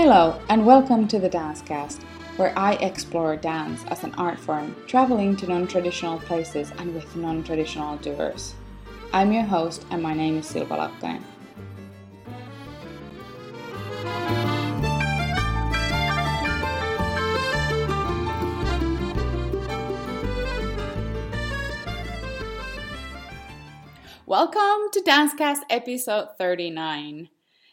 Hello, and welcome to the Dancecast, where I explore dance as an art form, traveling to non traditional places and with non traditional doers. I'm your host, and my name is Silva Laukkanen. Welcome to Dancecast episode 39.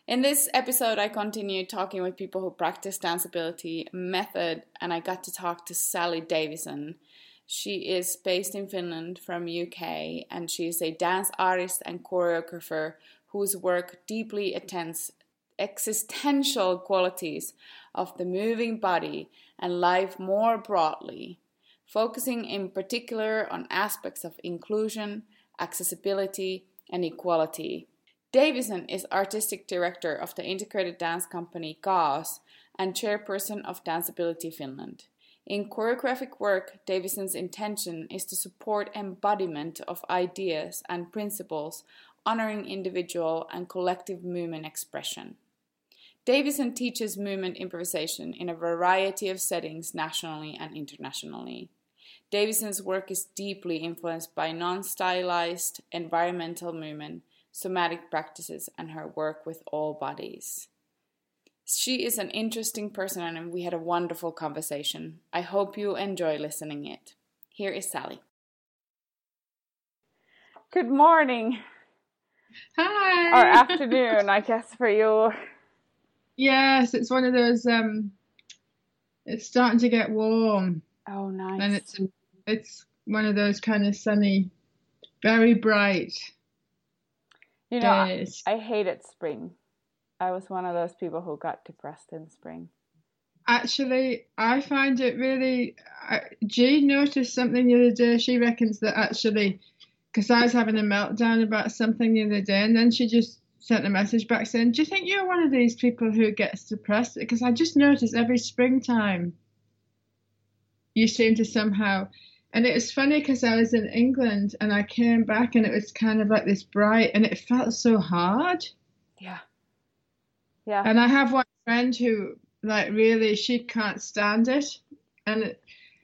In this episode, I continued talking with people who practice danceability method, and I got to talk to Sally Davison. She is based in Finland from UK, and she is a dance artist and choreographer whose work deeply attends existential qualities of the moving body and life more broadly, focusing in particular on aspects of inclusion, accessibility, and equality Davison is artistic director of the integrated dance company Kaaos and chairperson of Danceability Finland. In choreographic work, Davison's intention is to support embodiment of ideas and principles honoring individual and collective movement expression. Davison teaches movement improvisation in a variety of settings nationally and internationally. Davison's work is deeply influenced by non stylized environmental movement somatic practices, and her work with all bodies. She is an interesting person and we had a wonderful conversation. I hope you enjoy listening it. Here is Sally. Good morning. Hi. Or afternoon, I guess for you. Yes, it's one of those um it's starting to get warm. Oh nice. And it's it's one of those kind of sunny, very bright you know, I, I hated spring. I was one of those people who got depressed in spring. Actually, I find it really. Uh, G noticed something the other day. She reckons that actually, because I was having a meltdown about something the other day, and then she just sent a message back saying, "Do you think you're one of these people who gets depressed?" Because I just noticed every springtime, you seem to somehow and it was funny because I was in England and I came back and it was kind of like this bright and it felt so hard. Yeah. Yeah. And I have one friend who like really she can't stand it. And it,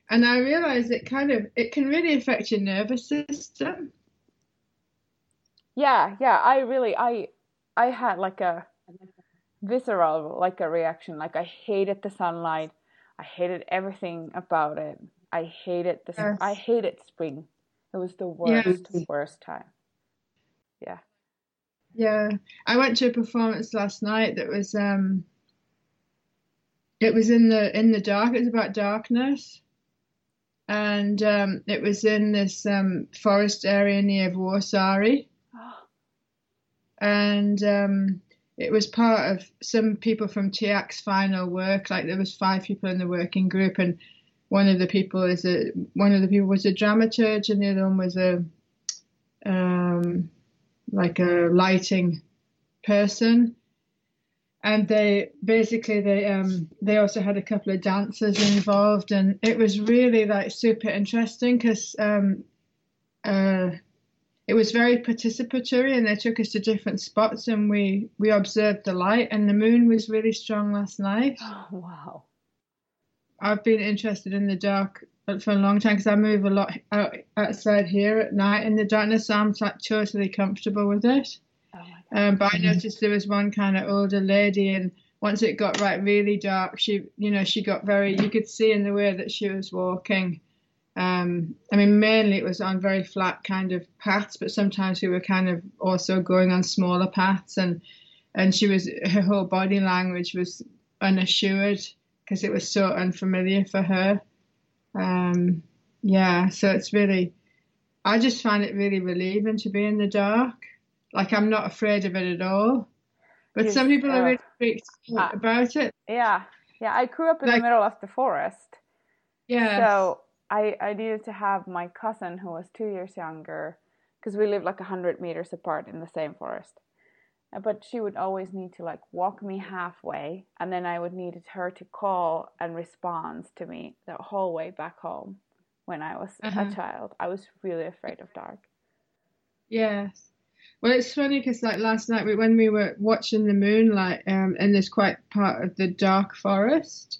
and I realized it kind of it can really affect your nervous system. Yeah, yeah. I really I I had like a visceral like a reaction. Like I hated the sunlight. I hated everything about it. I hated the yes. I hated spring. It was the worst yes. worst time. Yeah. Yeah. I went to a performance last night that was um it was in the in the dark, it was about darkness. And um it was in this um forest area near Vuosaari. Oh. And um it was part of some people from TIAC's final work. Like there was five people in the working group, and one of the people is a one of the people was a dramaturge and the other one was a um, like a lighting person. And they basically they um they also had a couple of dancers involved and it was really like super interesting because um uh it was very participatory and they took us to different spots and we we observed the light and the moon was really strong last night. Oh wow I've been interested in the dark for a long time because I move a lot out, outside here at night in the darkness. So I'm like totally comfortable with it. Oh um, but I mm-hmm. noticed there was one kind of older lady, and once it got right really dark, she, you know, she got very. You could see in the way that she was walking. Um, I mean, mainly it was on very flat kind of paths, but sometimes we were kind of also going on smaller paths, and and she was her whole body language was unassured because it was so unfamiliar for her. Um, yeah, so it's really, I just find it really relieving to be in the dark. Like I'm not afraid of it at all. But some people uh, are really freaked uh, about it. Yeah, yeah. I grew up in like, the middle of the forest. Yeah. So I I needed to have my cousin who was two years younger, because we lived like a hundred meters apart in the same forest but she would always need to like walk me halfway and then i would need her to call and respond to me the whole way back home when i was uh-huh. a child. I was really afraid of dark. Yes. Well, it's funny because like last night we, when we were watching the moonlight, um, and there's quite part of the dark forest,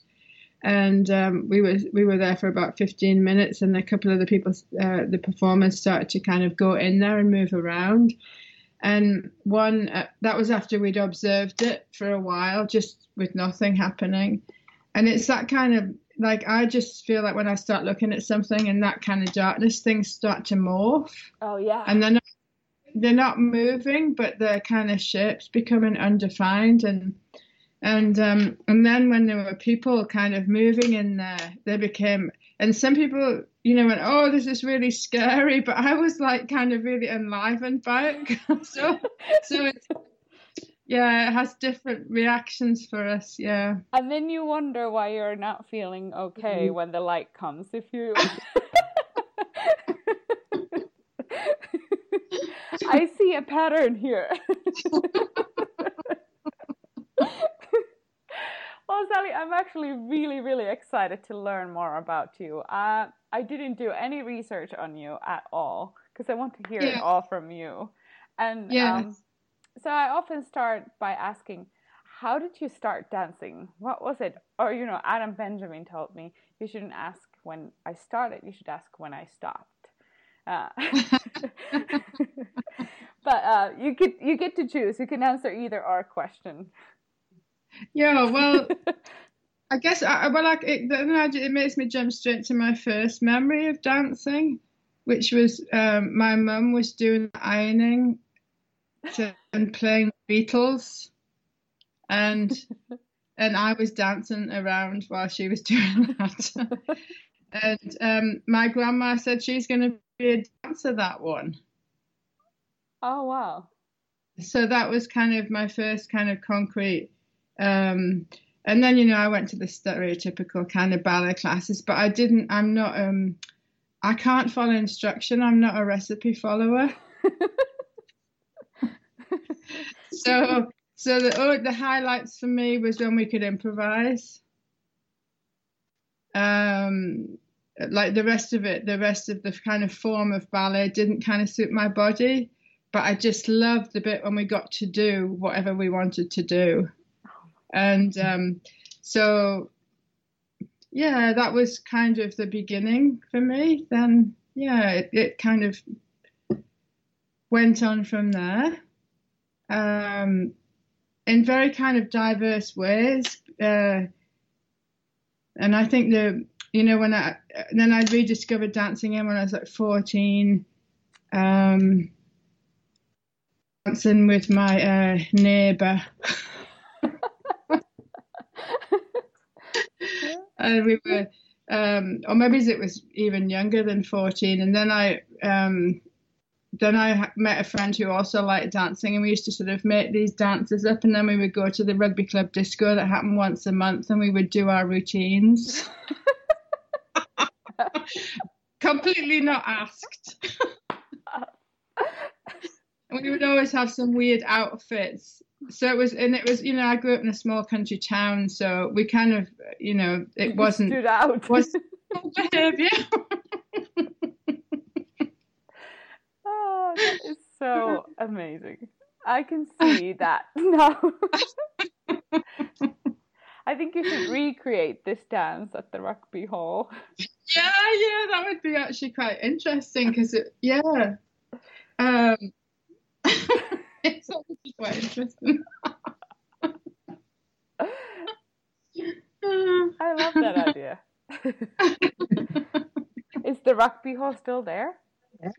and um, we were we were there for about 15 minutes, and a couple of the people, uh, the performers, started to kind of go in there and move around, and one uh, that was after we'd observed it for a while, just with nothing happening, and it's that kind of like I just feel like when I start looking at something and that kind of darkness, things start to morph. Oh yeah. And then they're not moving, but they're kind of shapes becoming undefined and and um, and then when there were people kind of moving in there, they became and some people, you know, went, "Oh, this is really scary," but I was like kind of really enlivened by it. so so it's yeah, it has different reactions for us. Yeah. And then you wonder why you're not feeling okay mm-hmm. when the light comes. If you I see a pattern here. well, Sally, I'm actually really, really excited to learn more about you. Uh, I didn't do any research on you at all because I want to hear yeah. it all from you. And um, so I often start by asking, how did you start dancing? What was it? Or, you know, Adam Benjamin told me you shouldn't ask when I started, you should ask when I stopped. Uh, but uh, you get you get to choose. You can answer either or question. Yeah, well, I guess I, well, like it, it makes me jump straight to my first memory of dancing, which was um, my mum was doing the ironing to, and playing Beatles, and and I was dancing around while she was doing that. and um, my grandma said she's going to be a dancer that one. Oh wow! So that was kind of my first kind of concrete. Um, and then you know I went to the stereotypical kind of ballet classes, but I didn't. I'm not. Um, I can't follow instruction. I'm not a recipe follower. so so the oh, the highlights for me was when we could improvise. Um, like the rest of it, the rest of the kind of form of ballet didn't kind of suit my body, but I just loved the bit when we got to do whatever we wanted to do, and um, so yeah, that was kind of the beginning for me. Then yeah, it, it kind of went on from there um, in very kind of diverse ways. Uh, and I think the you know when I then I rediscovered dancing in when I was like 14. Um, dancing with my uh, neighbour. and we were, um, or maybe it was even younger than 14. And then I um, then I met a friend who also liked dancing, and we used to sort of make these dances up, and then we would go to the rugby club disco that happened once a month, and we would do our routines. Completely not asked. and we would always have some weird outfits. So it was, and it was, you know, I grew up in a small country town, so we kind of, you know, it wasn't stood out. Was behavior. oh that is so amazing. I can see that now. I think you should recreate this dance at the rugby hall. Yeah, yeah, that would be actually quite interesting because it, yeah, um, it's quite interesting. I love that idea. Is the rugby hall still there? Yeah.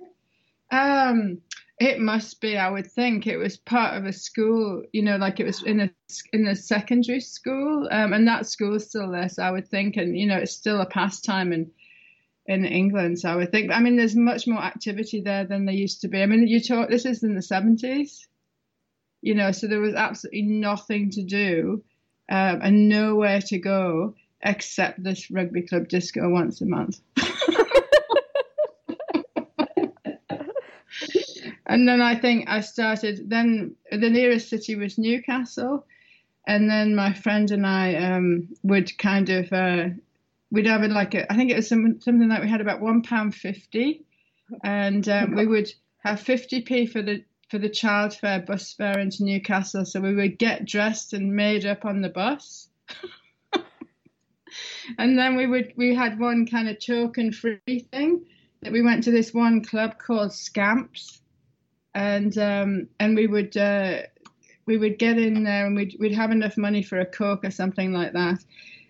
Um, it must be. I would think it was part of a school. You know, like it was in a in a secondary school, um, and that school's still there. So I would think, and you know, it's still a pastime in in England. So I would think. I mean, there's much more activity there than there used to be. I mean, you talk. This is in the seventies. You know, so there was absolutely nothing to do um, and nowhere to go except this rugby club disco once a month. and then I think I started. Then the nearest city was Newcastle, and then my friend and I um, would kind of uh, we'd have it like a, I think it was some, something like we had about one pound fifty, and um, we would have fifty p for the for the child fare bus fare into Newcastle. So we would get dressed and made up on the bus. and then we would we had one kind of token free thing that we went to this one club called Scamps, and um, and we would uh, we would get in there and we'd we'd have enough money for a coke or something like that.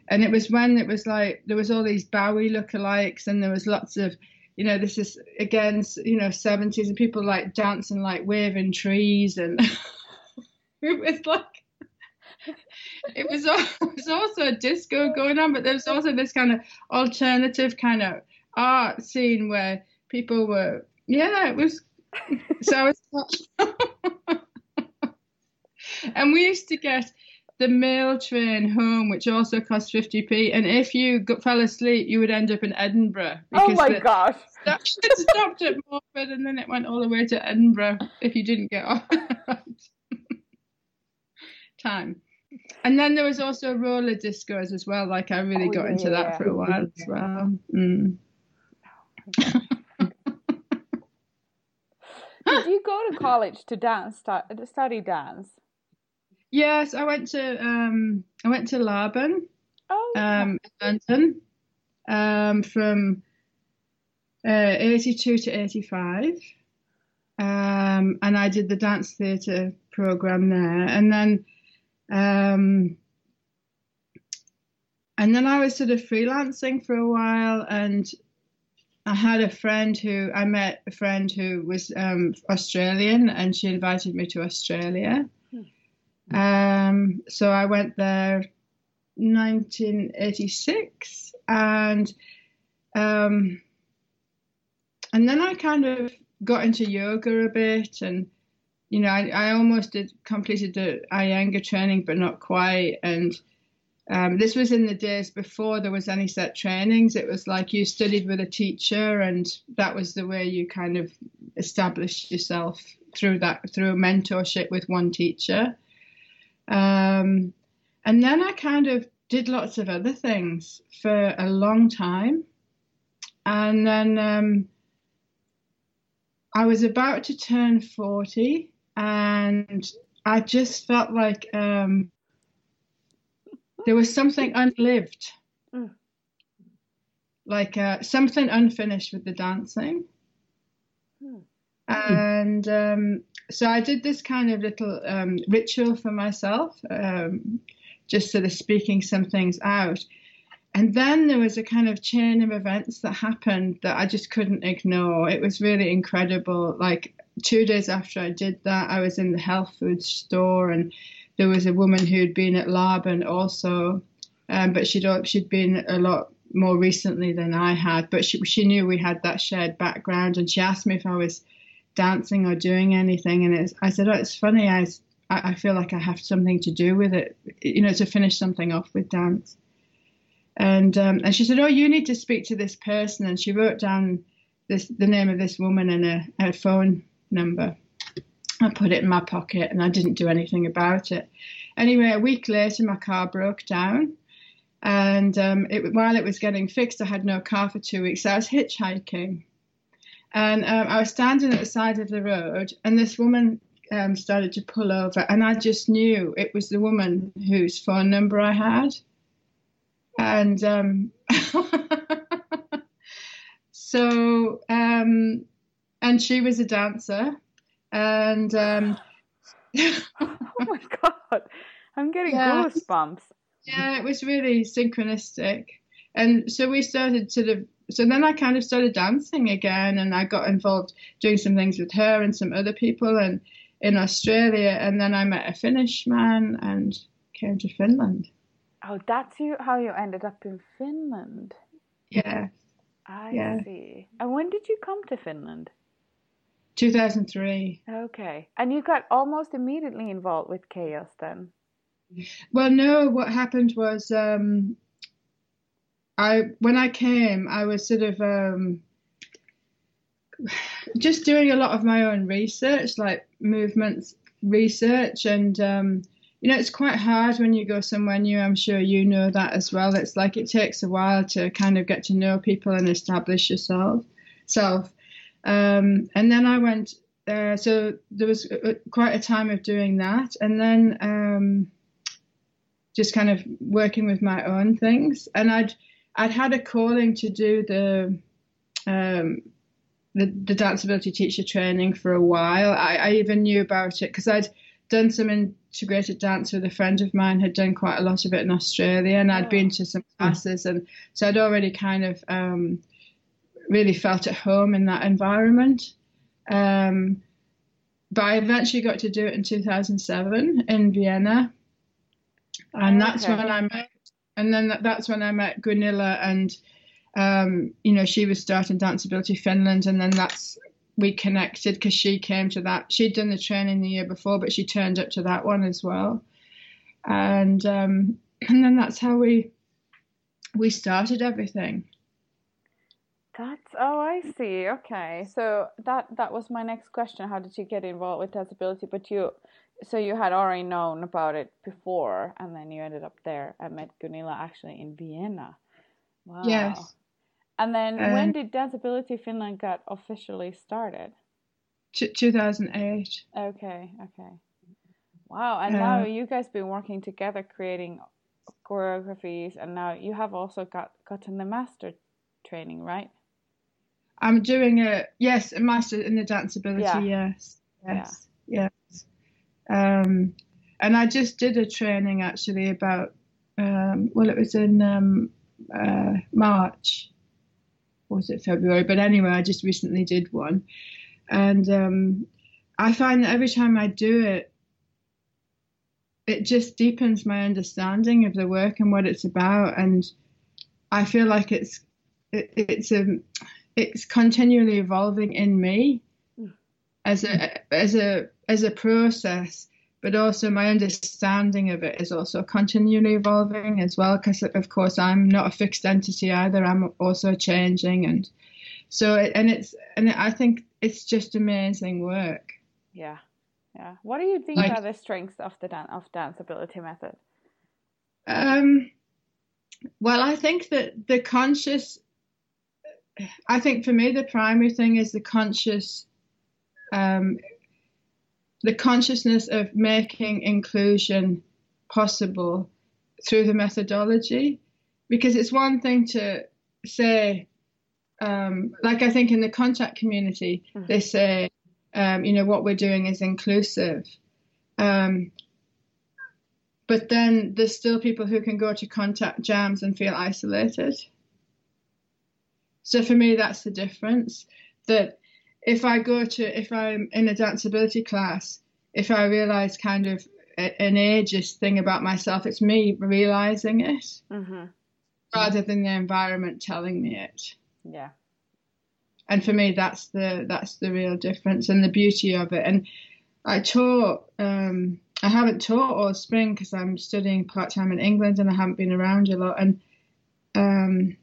And it was when it was like there was all these Bowie lookalikes and there was lots of you know this is again you know 70s and people like dancing like waving trees and it was like it was, it was also a disco going on, but there was also this kind of alternative kind of art scene where people were, yeah, it was. So I was, and we used to get the mail train home, which also cost 50p. And if you got, fell asleep, you would end up in Edinburgh. Oh my the, gosh. It stopped at Morpeth and then it went all the way to Edinburgh if you didn't get off. Time. And then there was also roller discos as well. Like I really oh, got yeah. into that for a while as well. Mm. Did you go to college to dance, study dance? Yes, I went to um, I went to Laban, oh, um, in London, um, from uh, eighty two to eighty five, um, and I did the dance theatre program there, and then um, and then I was sort of freelancing for a while, and I had a friend who I met a friend who was um, Australian, and she invited me to Australia. Um, so I went there 1986, and um, and then I kind of got into yoga a bit, and you know, I, I almost did completed the Iyengar training, but not quite. And um, this was in the days before there was any set trainings. It was like you studied with a teacher, and that was the way you kind of established yourself through that through mentorship with one teacher. Um, and then I kind of did lots of other things for a long time, and then um, I was about to turn forty and I just felt like um, there was something unlived, mm. like uh, something unfinished with the dancing. Mm. And um, so I did this kind of little um, ritual for myself, um, just sort of speaking some things out. And then there was a kind of chain of events that happened that I just couldn't ignore. It was really incredible. Like two days after I did that, I was in the health food store, and there was a woman who'd been at Laban also, um, but she'd she'd been a lot more recently than I had. But she she knew we had that shared background, and she asked me if I was dancing or doing anything, and I said, "Oh, it's funny. I I feel like I have something to do with it, you know, to finish something off with dance." And um, and she said, "Oh, you need to speak to this person," and she wrote down this the name of this woman and a, a phone number. I put it in my pocket and I didn't do anything about it. Anyway, a week later, my car broke down. And um, it, while it was getting fixed, I had no car for two weeks. So I was hitchhiking. And um, I was standing at the side of the road, and this woman um, started to pull over. And I just knew it was the woman whose phone number I had. And um, so um, and she was a dancer, and um, oh my god, I'm getting yeah, goosebumps. Yeah, it was really synchronistic, and so we started sort of. So then I kind of started dancing again, and I got involved doing some things with her and some other people, and in Australia, and then I met a Finnish man and came to Finland. Oh, that's you how you ended up in Finland. Yeah. I yeah. see. And when did you come to Finland? 2003. Okay. And you got almost immediately involved with chaos then? Well, no, what happened was um, I when I came, I was sort of um, just doing a lot of my own research, like movements research, and um, you know, it's quite hard when you go somewhere new. I'm sure you know that as well. It's like it takes a while to kind of get to know people and establish yourself. Self. Um, and then I went uh, so there was uh, quite a time of doing that, and then um, just kind of working with my own things. And I'd I'd had a calling to do the um, the, the danceability teacher training for a while. I, I even knew about it because I'd done some integrated dance with a friend of mine, had done quite a lot of it in Australia, and I'd oh. been to some classes, and so I'd already kind of um, really felt at home in that environment. Um, but I eventually got to do it in 2007 in Vienna, and that's when I met. And then that's when I met Gunilla, and um, you know she was starting Danceability Finland, and then that's we connected because she came to that. She'd done the training the year before, but she turned up to that one as well, and um, and then that's how we we started everything. That's oh, I see. Okay, so that that was my next question. How did you get involved with disability? But you, so you had already known about it before, and then you ended up there. I met Gunilla actually in Vienna. Wow. Yes. And then um, when did Danceability Finland got officially started? T- 2008. Okay. Okay. Wow. And uh, now you guys been working together creating choreographies, and now you have also got gotten the master training, right? I'm doing a yes, a master in the danceability. Yeah. Yes, yes, yeah. yes. Um, and I just did a training actually about um, well, it was in um, uh, March, or was it February? But anyway, I just recently did one, and um, I find that every time I do it, it just deepens my understanding of the work and what it's about, and I feel like it's it, it's a it's continually evolving in me. As a as a as a process but also my understanding of it is also continually evolving as well because of course i'm not a fixed entity either. I'm also changing and so and it's and i think it's just amazing work. Yeah. Yeah. What do you think like, are the strengths of the dan- of danceability method? Um well i think that the conscious I think for me the primary thing is the conscious, um, the consciousness of making inclusion possible through the methodology, because it's one thing to say, um, like I think in the contact community, mm-hmm. they say, um, you know, what we're doing is inclusive. Um, but then there's still people who can go to contact jams and feel isolated. So for me, that's the difference. That if I go to, if I'm in a danceability class, if I realize kind of a, an ageist thing about myself, it's me realizing it mm-hmm. rather than the environment telling me it. Yeah. And for me, that's the that's the real difference and the beauty of it. And I taught. Um, I haven't taught all spring because I'm studying part time in England and I haven't been around a lot. And um,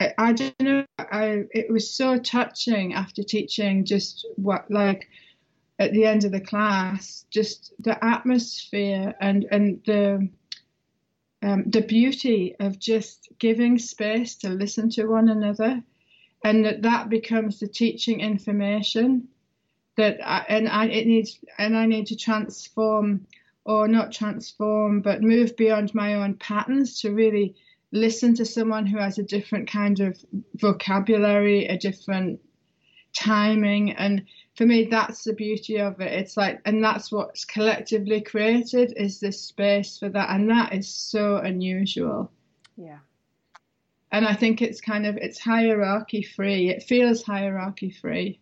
I, don't know. I it was so touching after teaching. Just what like at the end of the class, just the atmosphere and and the um, the beauty of just giving space to listen to one another, and that that becomes the teaching information that I, and I it needs and I need to transform or not transform, but move beyond my own patterns to really listen to someone who has a different kind of vocabulary, a different timing. And for me, that's the beauty of it. It's like, and that's what's collectively created is this space for that. And that is so unusual. Yeah. And I think it's kind of, it's hierarchy free. It feels hierarchy free.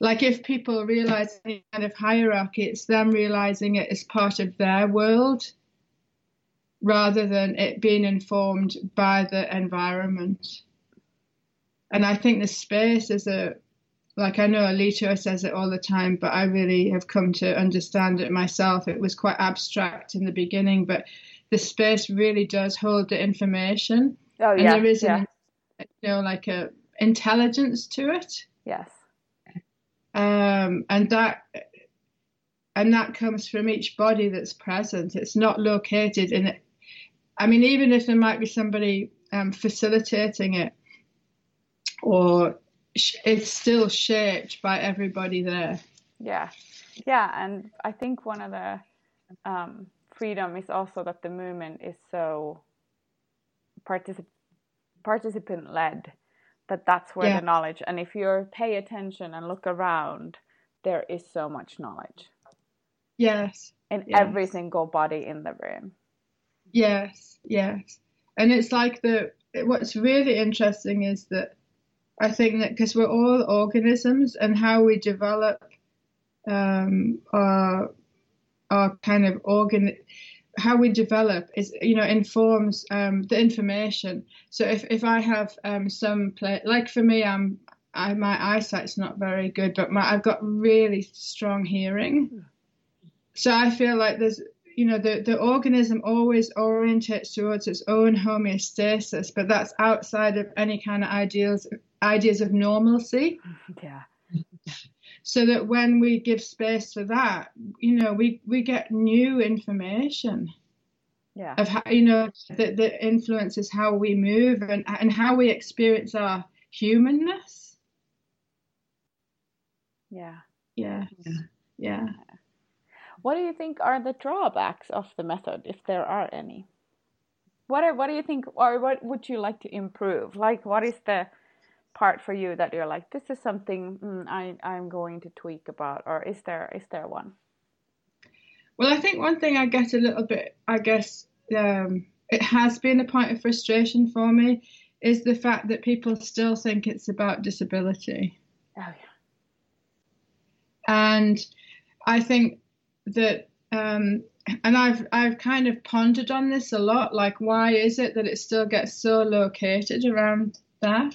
Like if people realize any kind of hierarchy, it's them realizing it as part of their world rather than it being informed by the environment. And I think the space is a, like I know Alito says it all the time, but I really have come to understand it myself. It was quite abstract in the beginning, but the space really does hold the information. Oh, yeah. And there is, yeah. an, you know, like a intelligence to it. Yes. Um, and that and that comes from each body that's present. It's not located in I mean, even if there might be somebody um, facilitating it or it's still shaped by everybody there. Yeah, yeah, and I think one of the um, freedom is also that the movement is so particip- participant led that that's where yeah. the knowledge and if you pay attention and look around there is so much knowledge yes in yes. every single body in the room yes yes. And it's like the what's really interesting is that i think that because we're all organisms and how we develop um, our our kind of organ how we develop is you know informs um, the information. So if, if i have um, some play like for me i'm I, my eyesight's not very good but my, i've got really strong hearing. So i feel like there's you know the, the organism always orientates towards its own homeostasis but that's outside of any kind of ideals ideas of normalcy yeah so that when we give space for that, you know, we, we get new information. Yeah. Of how, you know, that, that influences how we move and, and how we experience our humanness. Yeah. Yeah. Yeah. What do you think are the drawbacks of the method, if there are any? What are, what do you think, or what would you like to improve? Like, what is the part for you that you're like this is something mm, I I'm going to tweak about or is there is there one? Well, I think one thing I get a little bit I guess um, it has been a point of frustration for me is the fact that people still think it's about disability. Oh yeah. And I think that um, and I've I've kind of pondered on this a lot. Like, why is it that it still gets so located around that?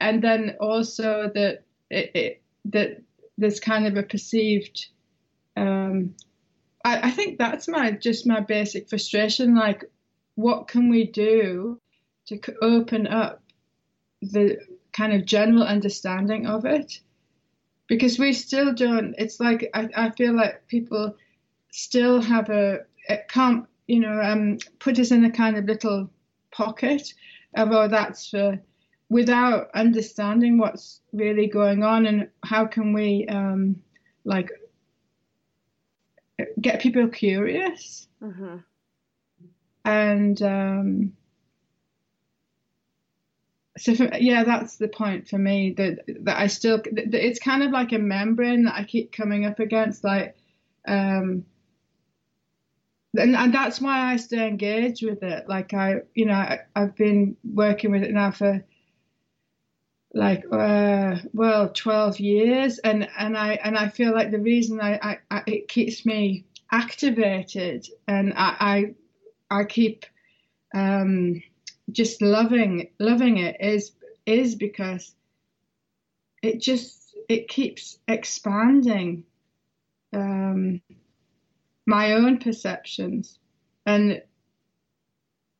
and then also that it, it, that there's kind of a perceived um, I, I, think that's my just my basic frustration like what can we do to open up the kind of general understanding of it because we still don't it's like I, I feel like people still have a it can't you know um, put us in a kind of little pocket of oh that's for without understanding what's really going on and how can we um, like get people curious mm-hmm. and um, so for, yeah that's the point for me that that i still that it's kind of like a membrane that i keep coming up against like um, and, and that's why i stay engaged with it. Like i you know I, i've been working with it now for like uh, well 12 years and and i and i feel like the reason i, I, I it keeps me activated and i i, I keep um, just loving loving it is is because it just it keeps expanding um, my own perceptions and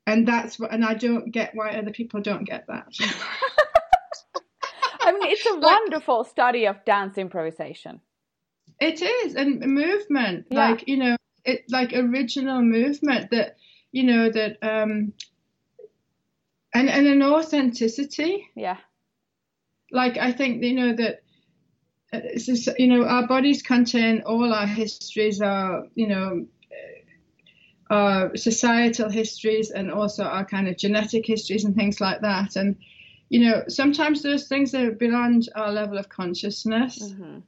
and that's what and i don't get why other people don't get that I mean, it's a like, wonderful study of dance improvisation. It is, and movement, yeah. like you know, it like original movement that you know that um, and and an authenticity. Yeah. Like I think you know that. Uh, just, you know, our bodies contain all our histories, our, you know, our societal histories and also our kind of genetic histories and things like that. And you know, sometimes there's things that are beyond our level of consciousness. Mm-hmm.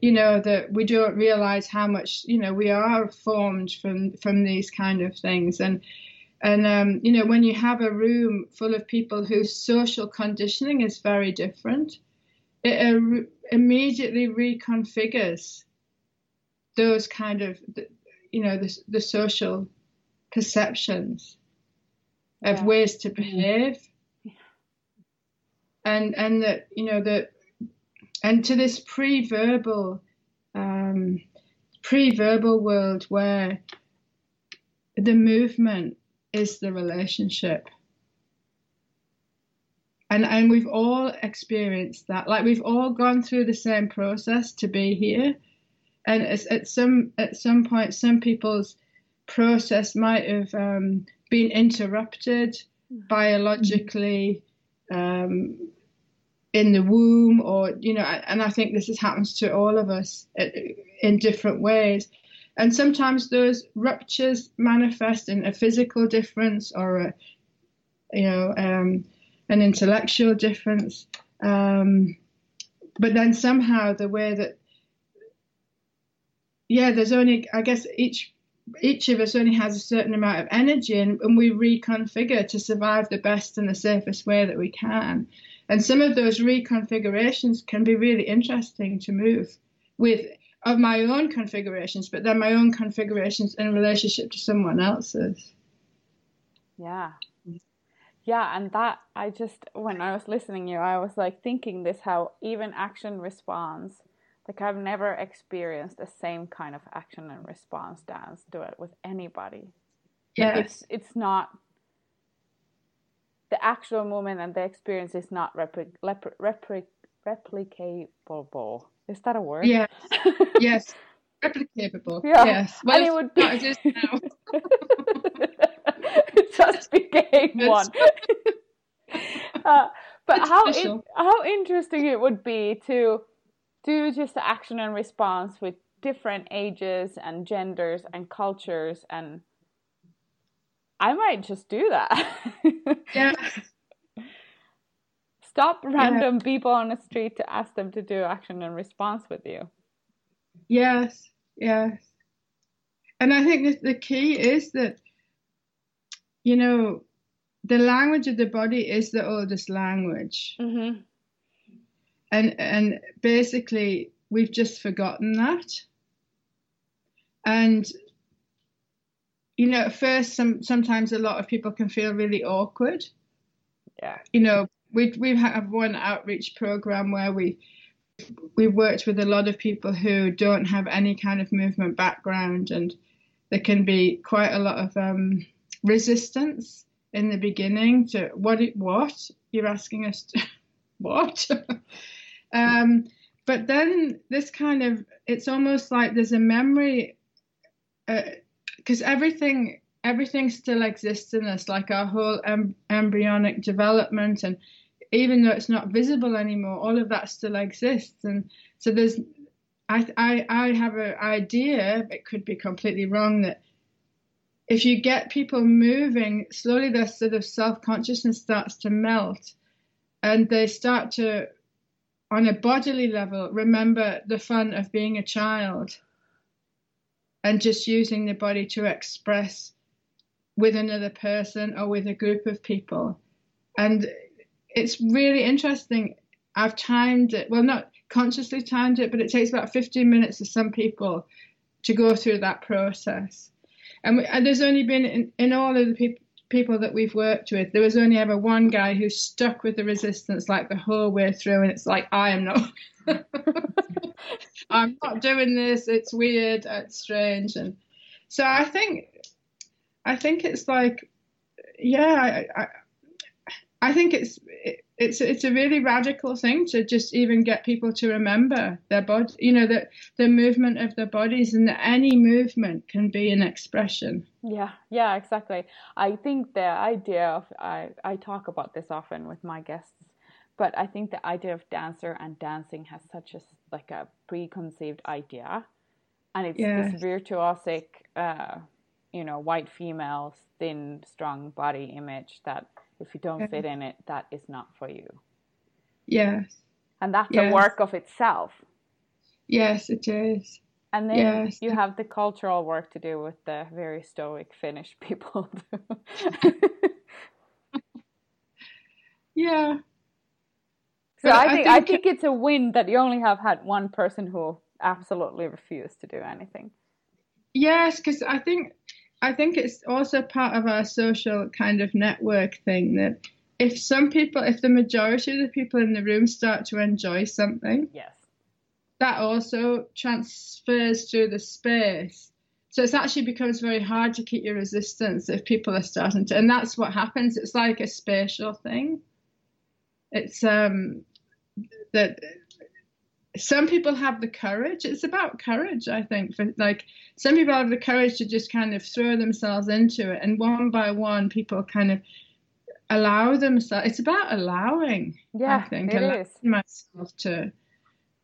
You know that we don't realize how much you know we are formed from from these kind of things, and and um, you know when you have a room full of people whose social conditioning is very different, it uh, immediately reconfigures those kind of you know the, the social perceptions of yeah. ways to behave and and that you know that and to this pre-verbal um, pre-verbal world where the movement is the relationship. And and we've all experienced that. Like we've all gone through the same process to be here. And at some at some point some people's process might have um, been interrupted biologically um, in the womb or you know and i think this has happens to all of us in different ways and sometimes those ruptures manifest in a physical difference or a you know um, an intellectual difference. Um, but then somehow the way that yeah there's only i guess each each of us only has a certain amount of energy and, and we reconfigure to survive the best and the safest way that we can. And some of those reconfigurations can be really interesting to move with of my own configurations, but then my own configurations in relationship to someone else's. Yeah. Yeah, and that I just when I was listening to you, I was like thinking this how even action response, like I've never experienced the same kind of action and response dance do it with anybody. Yeah. It's it's not the actual moment and the experience is not replicable. Is that a word? Yeah. yes. Replicable. Yeah. Yes. Well, and it would be. It just became one. uh, but it's how in, how interesting it would be to do just the action and response with different ages and genders and cultures and I might just do that. yeah. Stop random yeah. people on the street to ask them to do action and response with you. Yes, yes. And I think that the key is that, you know, the language of the body is the oldest language. Mm-hmm. And and basically we've just forgotten that. And you know, at first, some sometimes a lot of people can feel really awkward. Yeah. You know, we we have one outreach program where we we've worked with a lot of people who don't have any kind of movement background, and there can be quite a lot of um, resistance in the beginning to what it what you're asking us to, what. um, but then this kind of it's almost like there's a memory. Uh, because everything everything still exists in us, like our whole em- embryonic development, and even though it's not visible anymore, all of that still exists. And so there's, I I, I have an idea, it could be completely wrong, that if you get people moving slowly, their sort of self consciousness starts to melt, and they start to, on a bodily level, remember the fun of being a child and just using the body to express with another person or with a group of people. And it's really interesting. I've timed it, well, not consciously timed it, but it takes about 15 minutes for some people to go through that process. And, we, and there's only been, in, in all of the people, people that we've worked with, there was only ever one guy who stuck with the resistance like the whole way through, and it's like, I am not. I'm not doing this. It's weird. It's strange, and so I think, I think it's like, yeah, I, I, I think it's it, it's it's a really radical thing to just even get people to remember their body. You know that the movement of their bodies and that any movement can be an expression. Yeah, yeah, exactly. I think the idea of I I talk about this often with my guests but I think the idea of dancer and dancing has such a like a preconceived idea, and it's yes. this virtuosic, uh, you know, white female, thin, strong body image that if you don't fit in it, that is not for you. Yes. And that's yes. a work of itself. Yes, it is. And then yes. you have the cultural work to do with the very stoic Finnish people. yeah, so I, I think, I think it's a win that you only have had one person who absolutely refused to do anything. Yes, because I think I think it's also part of our social kind of network thing that if some people, if the majority of the people in the room start to enjoy something, yes, that also transfers through the space. So it actually becomes very hard to keep your resistance if people are starting to, and that's what happens. It's like a spatial thing. It's um that some people have the courage. It's about courage, I think. For like some people have the courage to just kind of throw themselves into it, and one by one, people kind of allow themselves. It's about allowing. Yeah, I think it allowing is. myself to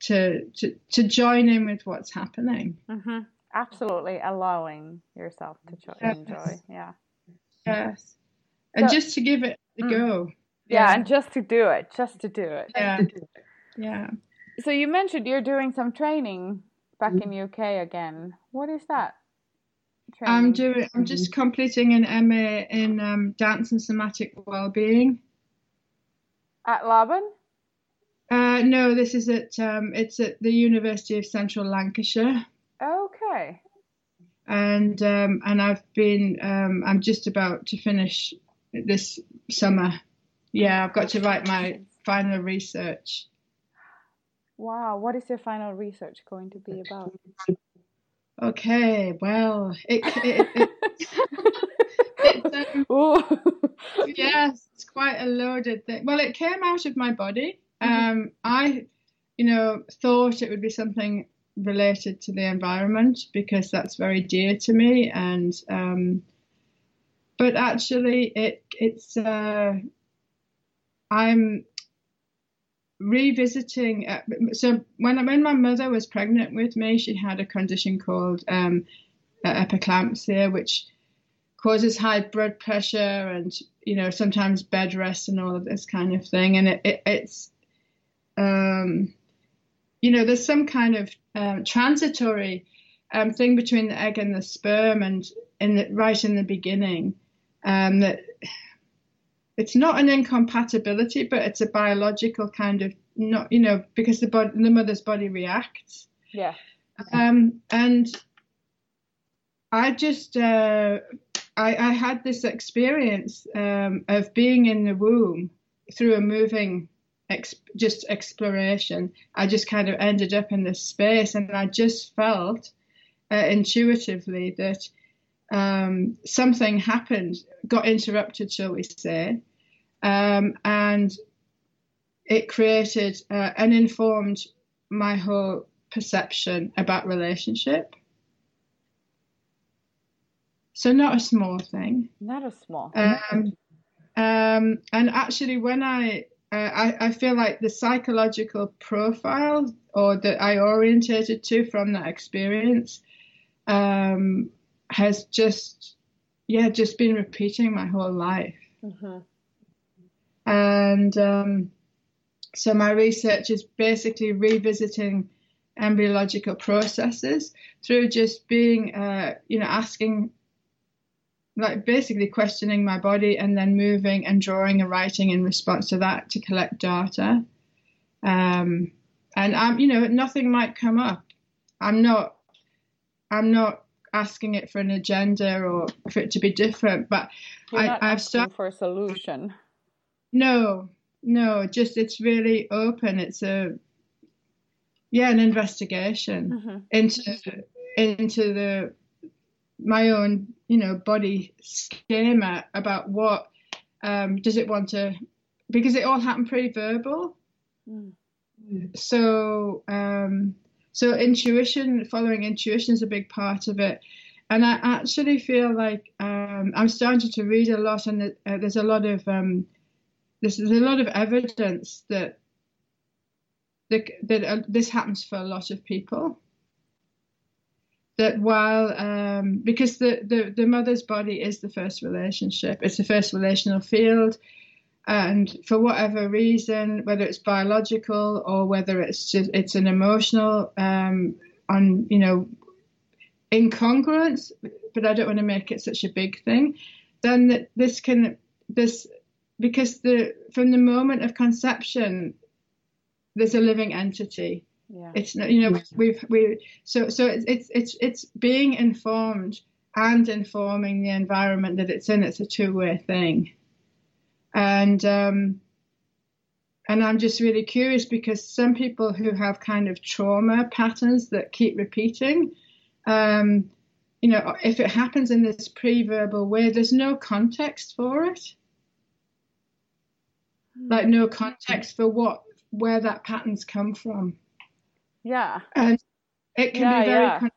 to to to join in with what's happening. hmm Absolutely allowing yourself to jo- Yes. enjoy. Yeah. Yes, and So- just to give it a Mm. go. yeah. and just to do it, just to do it. yeah, yeah. So you mentioned you're doing some training back in UK again. What is that? Training? I'm doing. I'm just completing an MA in um, dance and somatic well-being. at Laban. Uh, no, this is at um, it's at the University of Central Lancashire, Okay. and um, and I've been um, I'm just about to finish this summer. Yeah, I've got to write my final research. Wow. What is your final research going to be about? Okay, well, it, it, it, it's, um, yes, it's quite a loaded thing. Well, it came out of my body. Um, I, you know, thought it would be something related to the environment because that's very dear to me, and um, but actually, it it's uh, I'm revisiting. Uh, so when when my mother was pregnant with me, she had a condition called um, pre-eclampsia, which causes high blood pressure and you know sometimes bed rest and all of this kind of thing and it, it, it's um, you know there's some kind of um, transitory um, thing between the egg and the sperm and in the, right in the beginning um, that it's not an incompatibility but it's a biological kind of not you know because the body the mother's body reacts yeah. um, and I just uh, I, I had this experience um, of being in the womb through a moving ex- just exploration. I just kind of ended up in this space, and I just felt uh, intuitively that um, something happened, got interrupted, shall we say, um, and it created uh, and informed my whole perception about relationship. So not a small thing. Not a small. Um, um, and actually, when I, uh, I I feel like the psychological profile or that I orientated to from that experience um, has just yeah just been repeating my whole life. hmm And um, so my research is basically revisiting embryological processes through just being, uh, you know, asking, like basically questioning my body and then moving and drawing and writing in response to that to collect data. Um, and I'm, you know, nothing might come up. I'm not, I'm not asking it for an agenda or for it to be different, but You're I, I've started. for a solution. No, no, just it's really open. It's a yeah, an investigation hmm into into the my own you know body schema about what um, does it want to because it all happened pre-verbal. Mm. So um, so intuition, following intuition is a big part of it. And I actually feel like um, I'm starting to read a lot, and uh, there's a lot of um, there's, there's a lot of evidence that that, that uh, this happens for a lot of people. That while um, because the, the the mother's body is the first relationship, it's the first relational field, and for whatever reason, whether it's biological or whether it's just it's an emotional um, on you know incongruence, but I don't want to make it such a big thing. Then this can this because the from the moment of conception, there's a living entity. Yeah. It's not you know we've we so so it's it's it's it's being informed and informing the environment that it's in. It's a two way thing, and um, and I'm just really curious because some people who have kind of trauma patterns that keep repeating, um, you know, if it happens in this pre-verbal way, there's no context for it. Like no context for what where that pattern's come from, Yeah. and it can Yeah, be very yeah. con-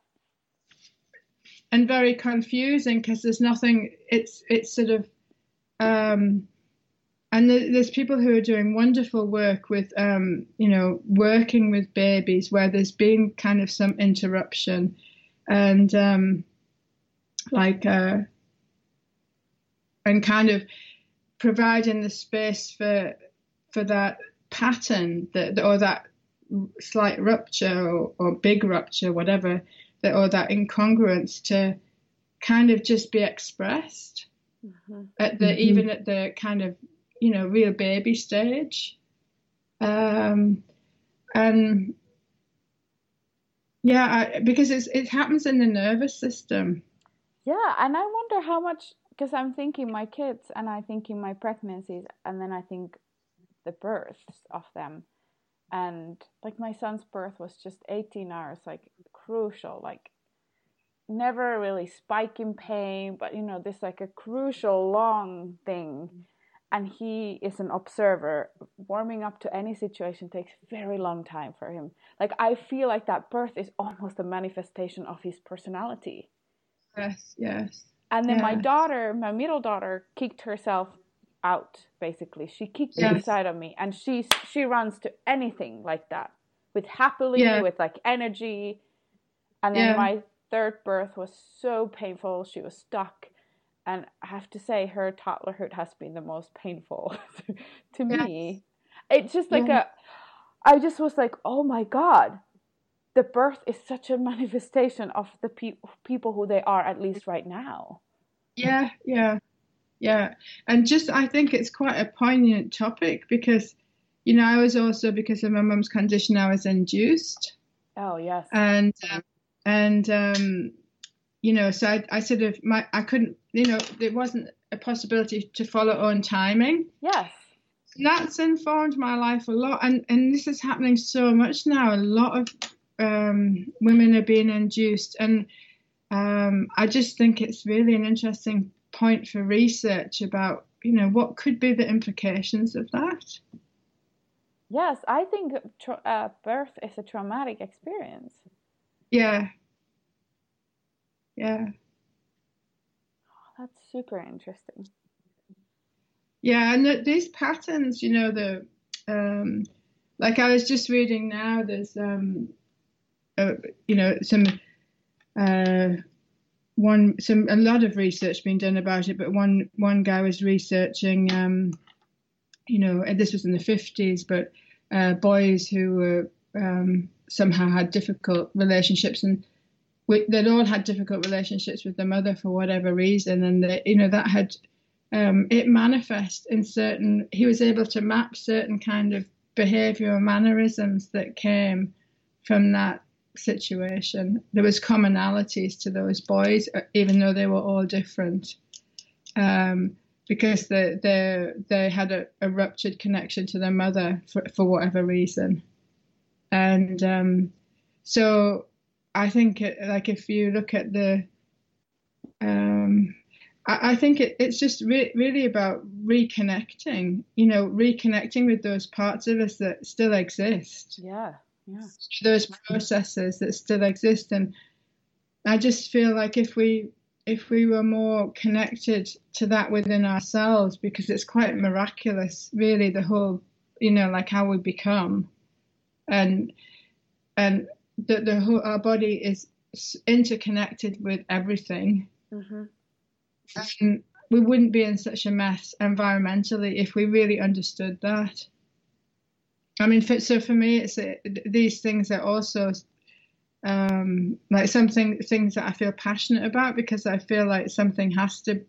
and very confusing because there's nothing. It's it's sort of um, and there's people who are doing wonderful work with, um, you know, working with babies where there's been kind of some interruption, and um, like, uh, and kind of providing the space for for that pattern that or that slight rupture or, or big rupture, whatever, that or that incongruence to kind of just be expressed mm-hmm. at the mm-hmm. even at the kind of you know real baby stage. Um and yeah I, because it's it happens in the nervous system. Yeah and i wonder how much because i'm thinking my kids and i think in my pregnancies and then i think the births of them. And like my son's birth was just 18 hours like crucial like never really spike in pain but you know this like a crucial long thing and he is an observer. Warming up to any situation takes very long time for him. Like i feel like that birth is almost a manifestation of his personality. Yes yes. And then my daughter my middle daughter kicked herself out basically. She kicked yes. inside of me and she's she runs to anything like that with happily yeah. with like energy. And then yeah. my third birth was so painful. She was stuck and I have to say her toddlerhood has been the most painful to me. It's just like yeah. a I just was like, "Oh my god. The birth is such a manifestation of the pe- people who they are at least right now." Yeah, yeah. Yeah. And just I think it's quite a poignant topic because you know, I was also because of my mum's condition I was induced. Oh, yes. And um, and um you know, so I, I sort of my I couldn't, you know, there wasn't a possibility to follow on timing. Yes. That's informed my life a lot, and and this is happening so much now. A lot of um, women are being induced, and um, I just think it's really an interesting point for research about you know what could be the implications of that. Yes, I think tra- uh, birth is a traumatic experience. Yeah, yeah. Oh, That's super interesting. Yeah, and the, these patterns, you know, the um, like I was just reading now. There's um, uh, you know, some uh, one some a lot of research being done about it, but one one guy was researching, um, you know, and this was in the 50s, but uh, boys who were um, somehow had difficult relationships and they'd all had difficult relationships with their mother for whatever reason, and they, you know that had um, it manifest in certain. He was able to map certain kind of behavioural mannerisms that came from that situation. There was commonalities to those boys, uh, even though they were all different, um, because they they they had a, a, ruptured connection to their mother for for whatever reason, and um, so I think it, like if you look at the, um, I, I think it, it's just re- really about reconnecting. You know, reconnecting with those parts of us that still exist. Yeah, yeah. Those processes that still exist, and I just feel like if we if we were more connected to that within ourselves, because it's quite miraculous, really, the whole, you know, like how we become, and and that the whole, our body is interconnected with everything. Mm-hmm. And we wouldn't be in such a mess environmentally if we really understood that. I mean, so for me, it's these things are also um, like something things that I feel passionate about because I feel like something has to,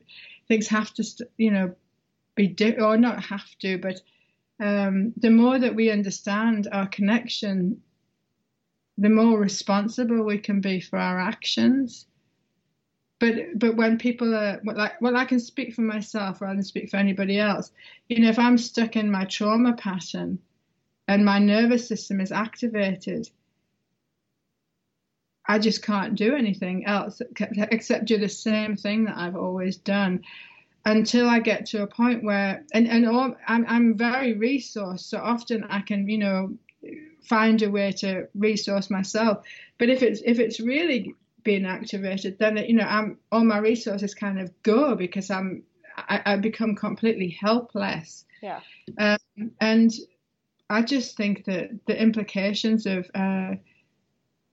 things have to, you know, be di- or not have to, but um, the more that we understand our connection the more responsible we can be for our actions. But but when people are like, well, I can speak for myself rather than speak for anybody else. You know, if I'm stuck in my trauma pattern and my nervous system is activated, I just can't do anything else except do the same thing that I've always done until I get to a point where, and, and all, I'm, I'm very resourced. So often I can, you know, find a way to resource myself. But if it's if it's really being activated, then you know I'm all my resources kind of go because I'm I, I become completely helpless. Yeah. Um, and I just think that the implications of uh,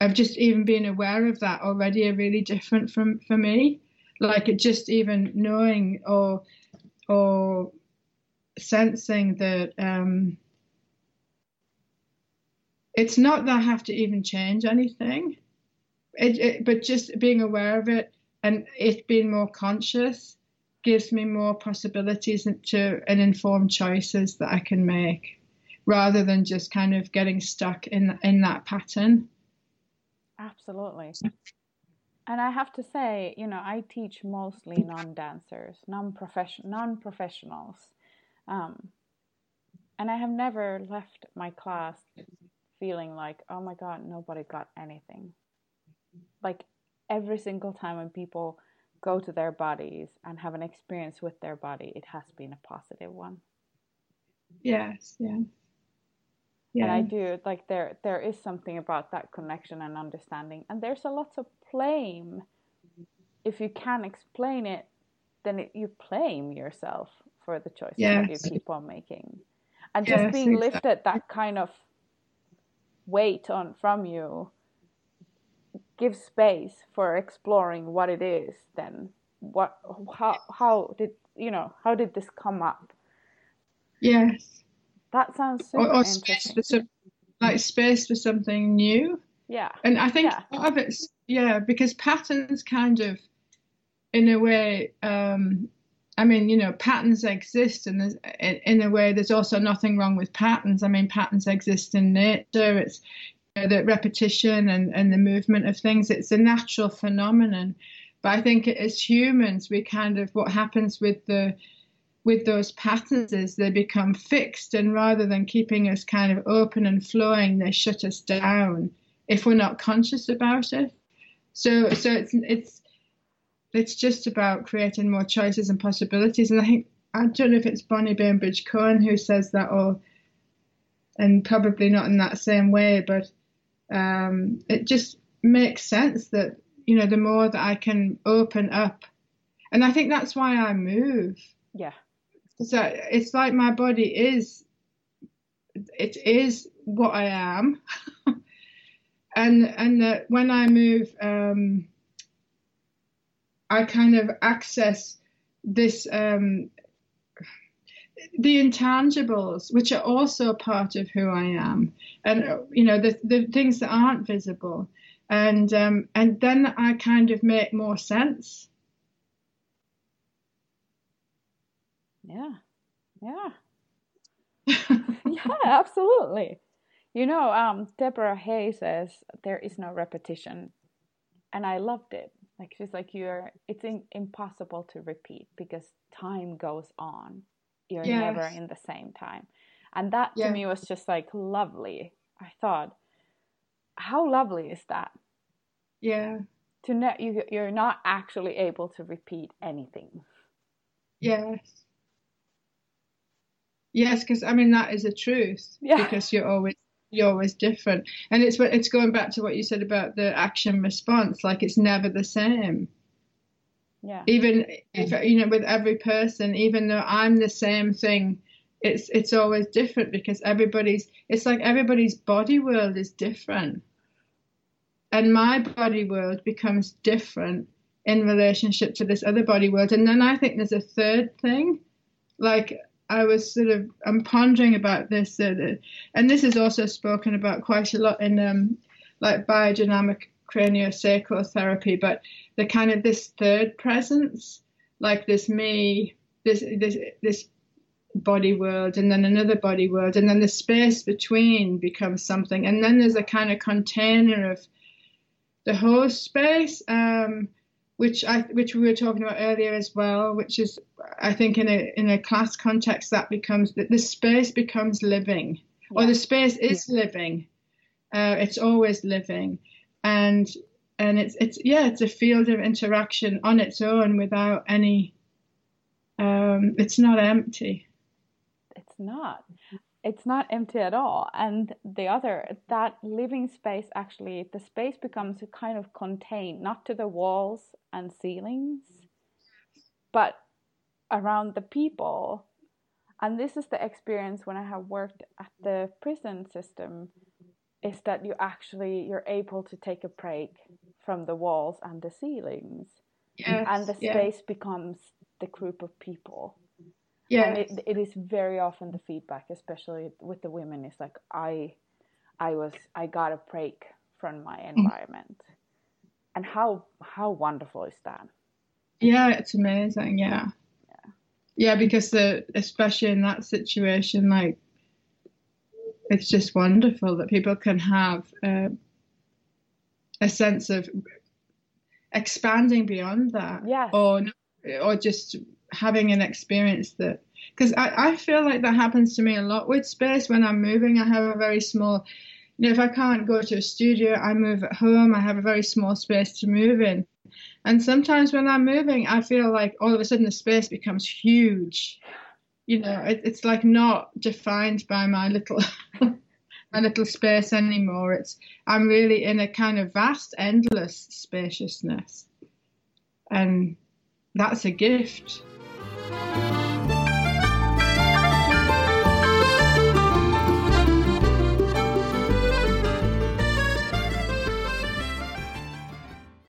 of just even being aware of that already are really different from for me. Like it just even knowing or or sensing that um, it's not that I have to even change anything, it, it, but just being aware of it and it being more conscious gives me more possibilities to and informed choices that I can make rather than just kind of getting stuck in in that pattern. Absolutely. And I have to say, you know, I teach mostly non-dancers, non-profession, non-professionals, um, and I have never left my class feeling like, oh my god, nobody got anything. Like every single time when people go to their bodies and have an experience with their body, it has been a positive one. Yes, yeah. Yeah. And I do like there there is something about that connection and understanding. And there's a lot of blame. If you can't explain it, then it, you blame yourself for the choices yes. that you keep on making. And just being exactly. lifted that kind of weight on from you give space for exploring what it is then what how how did you know how did this come up? Yes. That sounds super or, or space for some, like space for something new. Yeah. And i think yeah. part of it's yeah because patterns kind of in a way um I mean, you know, patterns exist, and in, in a way, there's also nothing wrong with patterns. I mean, patterns exist in nature. It's you know, the repetition and, and the movement of things. It's a natural phenomenon. But I think as humans, we kind of what happens with the with those patterns is they become fixed, and rather than keeping us kind of open and flowing, they shut us down if we're not conscious about it. So, so it's it's it's just about creating more choices and possibilities. And I think I don't know if it's Bonnie Bainbridge Cohen who says that, or and probably not in that same way, but um, it just makes sense that you know the more that I can open up, and I think that's why I move. Yeah. So it's like my body is, it is what I am, and and that when I move. Um, I kind of access this um, the intangibles, which are also part of who I am, and you know the the things that aren't visible, and um, and then I kind of make more sense. Yeah, yeah, yeah, absolutely. You know, um, Deborah Hay says there is no repetition, and I loved it like she's like you're it's in, impossible to repeat because time goes on. You're yes. never in the same time. And that to me was just like lovely. I thought how lovely is that? Yeah. To know you you're not actually able to repeat anything. Yes. Yes because i mean that is a truth yeah. because you're always you're always different. And it's it's going back to what you said about the action response. Like it's never the same. Yeah. Even if you know, with every person, even though I'm the same thing, it's it's always different because everybody's. It's like everybody's body world is different, and my body world becomes different in relationship to this other body world. And then I think there's a third thing, like I was sort of I'm pondering about this, uh, and this is also spoken about quite a lot in um, like biodynamic craniosacral therapy. But the kind of this third presence, like this me, this this this body world, and then another body world, and then the space between becomes something, and then there's a kind of container of the whole space. Um, which I which we were talking about earlier as well, which is I think in a in a class context that becomes that the space becomes living, yeah. or the space is yeah. living. Uh, it's always living, and and it's it's yeah it's a field of interaction on its own without any. Um, it's not empty. It's not it's not empty at all. And the other that living space actually the space becomes kind of contained not to the walls and ceilings but around the people. And this is the experience when i have worked at the prison system is that you actually you're able to take a break from the walls and the ceilings. Yes, and the space yes. becomes the group of people yeah. It, it is very often the feedback especially with the women is like i i was i got a break from my mm. environment. And how how wonderful is that? Yeah it's amazing yeah. Yeah, yeah because the especially in that situation like it's just wonderful that people can have uh, a sense of expanding beyond that. Yeah or or just having an experience that because I, I feel like that happens to me a lot with space when I'm moving. I have a very small, you know, if I can't go to a studio, I move at home. I have a very small space to move in. And sometimes when I'm moving, I feel like all of a sudden the space becomes huge. You know, it, it's like not defined by my little my little space anymore. It's I'm really in a kind of vast, endless spaciousness, and that's a gift. Bye.